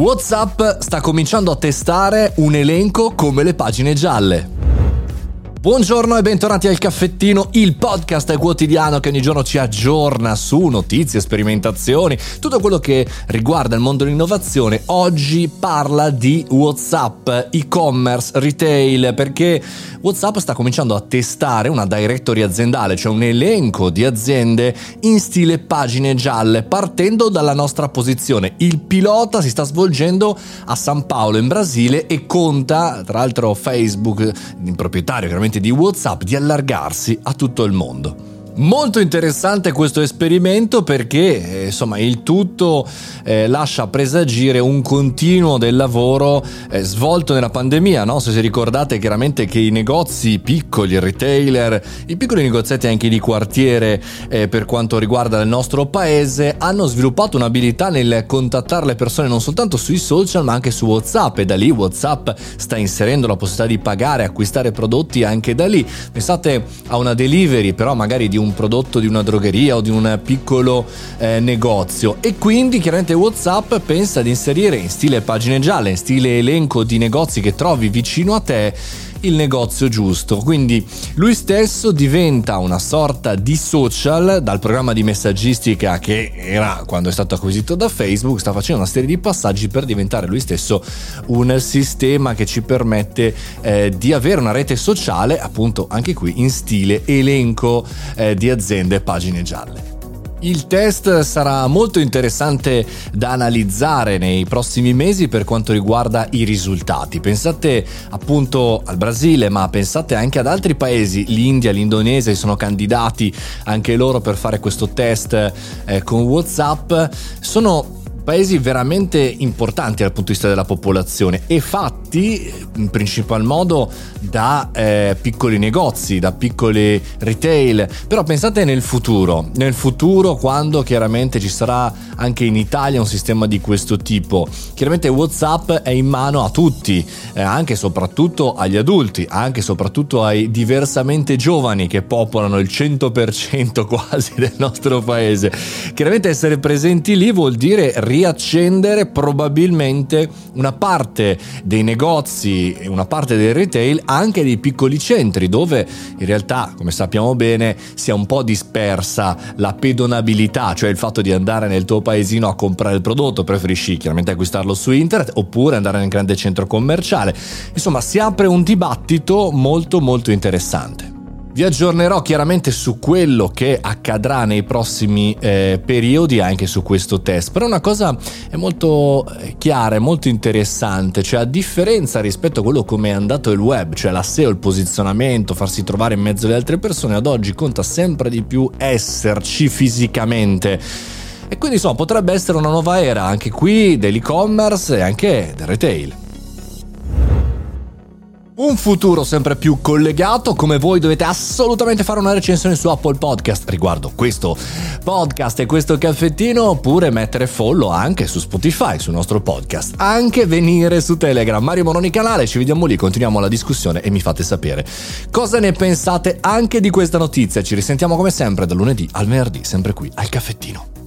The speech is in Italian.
WhatsApp sta cominciando a testare un elenco come le pagine gialle. Buongiorno e bentornati al Caffettino, il podcast quotidiano che ogni giorno ci aggiorna su notizie, sperimentazioni, tutto quello che riguarda il mondo dell'innovazione. Oggi parla di WhatsApp, e-commerce, retail, perché WhatsApp sta cominciando a testare una directory aziendale, cioè un elenco di aziende in stile pagine gialle, partendo dalla nostra posizione. Il pilota si sta svolgendo a San Paolo in Brasile e conta, tra l'altro Facebook, il proprietario chiaramente di WhatsApp di allargarsi a tutto il mondo. Molto interessante questo esperimento perché eh, insomma il tutto eh, lascia presagire un continuo del lavoro eh, svolto nella pandemia, no? se si ricordate chiaramente che i negozi piccoli, i retailer, i piccoli negozietti anche di quartiere eh, per quanto riguarda il nostro paese hanno sviluppato un'abilità nel contattare le persone non soltanto sui social ma anche su Whatsapp e da lì Whatsapp sta inserendo la possibilità di pagare, acquistare prodotti anche da lì. Pensate a una delivery però magari di un un prodotto di una drogheria o di un piccolo eh, negozio. E quindi chiaramente Whatsapp pensa di inserire in stile pagine gialle, in stile elenco di negozi che trovi vicino a te il negozio giusto. Quindi lui stesso diventa una sorta di social dal programma di messaggistica che era quando è stato acquisito da Facebook, sta facendo una serie di passaggi per diventare lui stesso un sistema che ci permette eh, di avere una rete sociale, appunto anche qui in stile elenco eh, di aziende e pagine gialle. Il test sarà molto interessante da analizzare nei prossimi mesi per quanto riguarda i risultati. Pensate appunto al Brasile, ma pensate anche ad altri paesi, l'India, l'Indonesia, sono candidati anche loro per fare questo test eh, con WhatsApp. Sono paesi veramente importanti dal punto di vista della popolazione e fatti in principal modo da eh, piccoli negozi, da piccoli retail. Però pensate nel futuro, nel futuro quando chiaramente ci sarà anche in Italia un sistema di questo tipo. Chiaramente WhatsApp è in mano a tutti, eh, anche e soprattutto agli adulti, anche e soprattutto ai diversamente giovani che popolano il 100% quasi del nostro paese. Chiaramente essere presenti lì vuol dire riaccendere probabilmente una parte dei negozi e una parte del retail anche dei piccoli centri dove in realtà, come sappiamo bene, si è un po' dispersa la pedonabilità, cioè il fatto di andare nel tuo paesino a comprare il prodotto, preferisci chiaramente acquistarlo su internet oppure andare nel grande centro commerciale. Insomma, si apre un dibattito molto molto interessante. Vi aggiornerò chiaramente su quello che accadrà nei prossimi eh, periodi anche su questo test, però una cosa è molto eh, chiara, è molto interessante, cioè a differenza rispetto a quello come è andato il web, cioè la SEO, il posizionamento, farsi trovare in mezzo alle altre persone, ad oggi conta sempre di più esserci fisicamente. E quindi insomma potrebbe essere una nuova era anche qui dell'e-commerce e anche del retail. Un futuro sempre più collegato, come voi dovete assolutamente fare una recensione su Apple Podcast riguardo questo podcast e questo caffettino, oppure mettere follow anche su Spotify, sul nostro podcast. Anche venire su Telegram, Mario Moroni canale, ci vediamo lì, continuiamo la discussione e mi fate sapere cosa ne pensate anche di questa notizia. Ci risentiamo come sempre dal lunedì al venerdì, sempre qui al caffettino.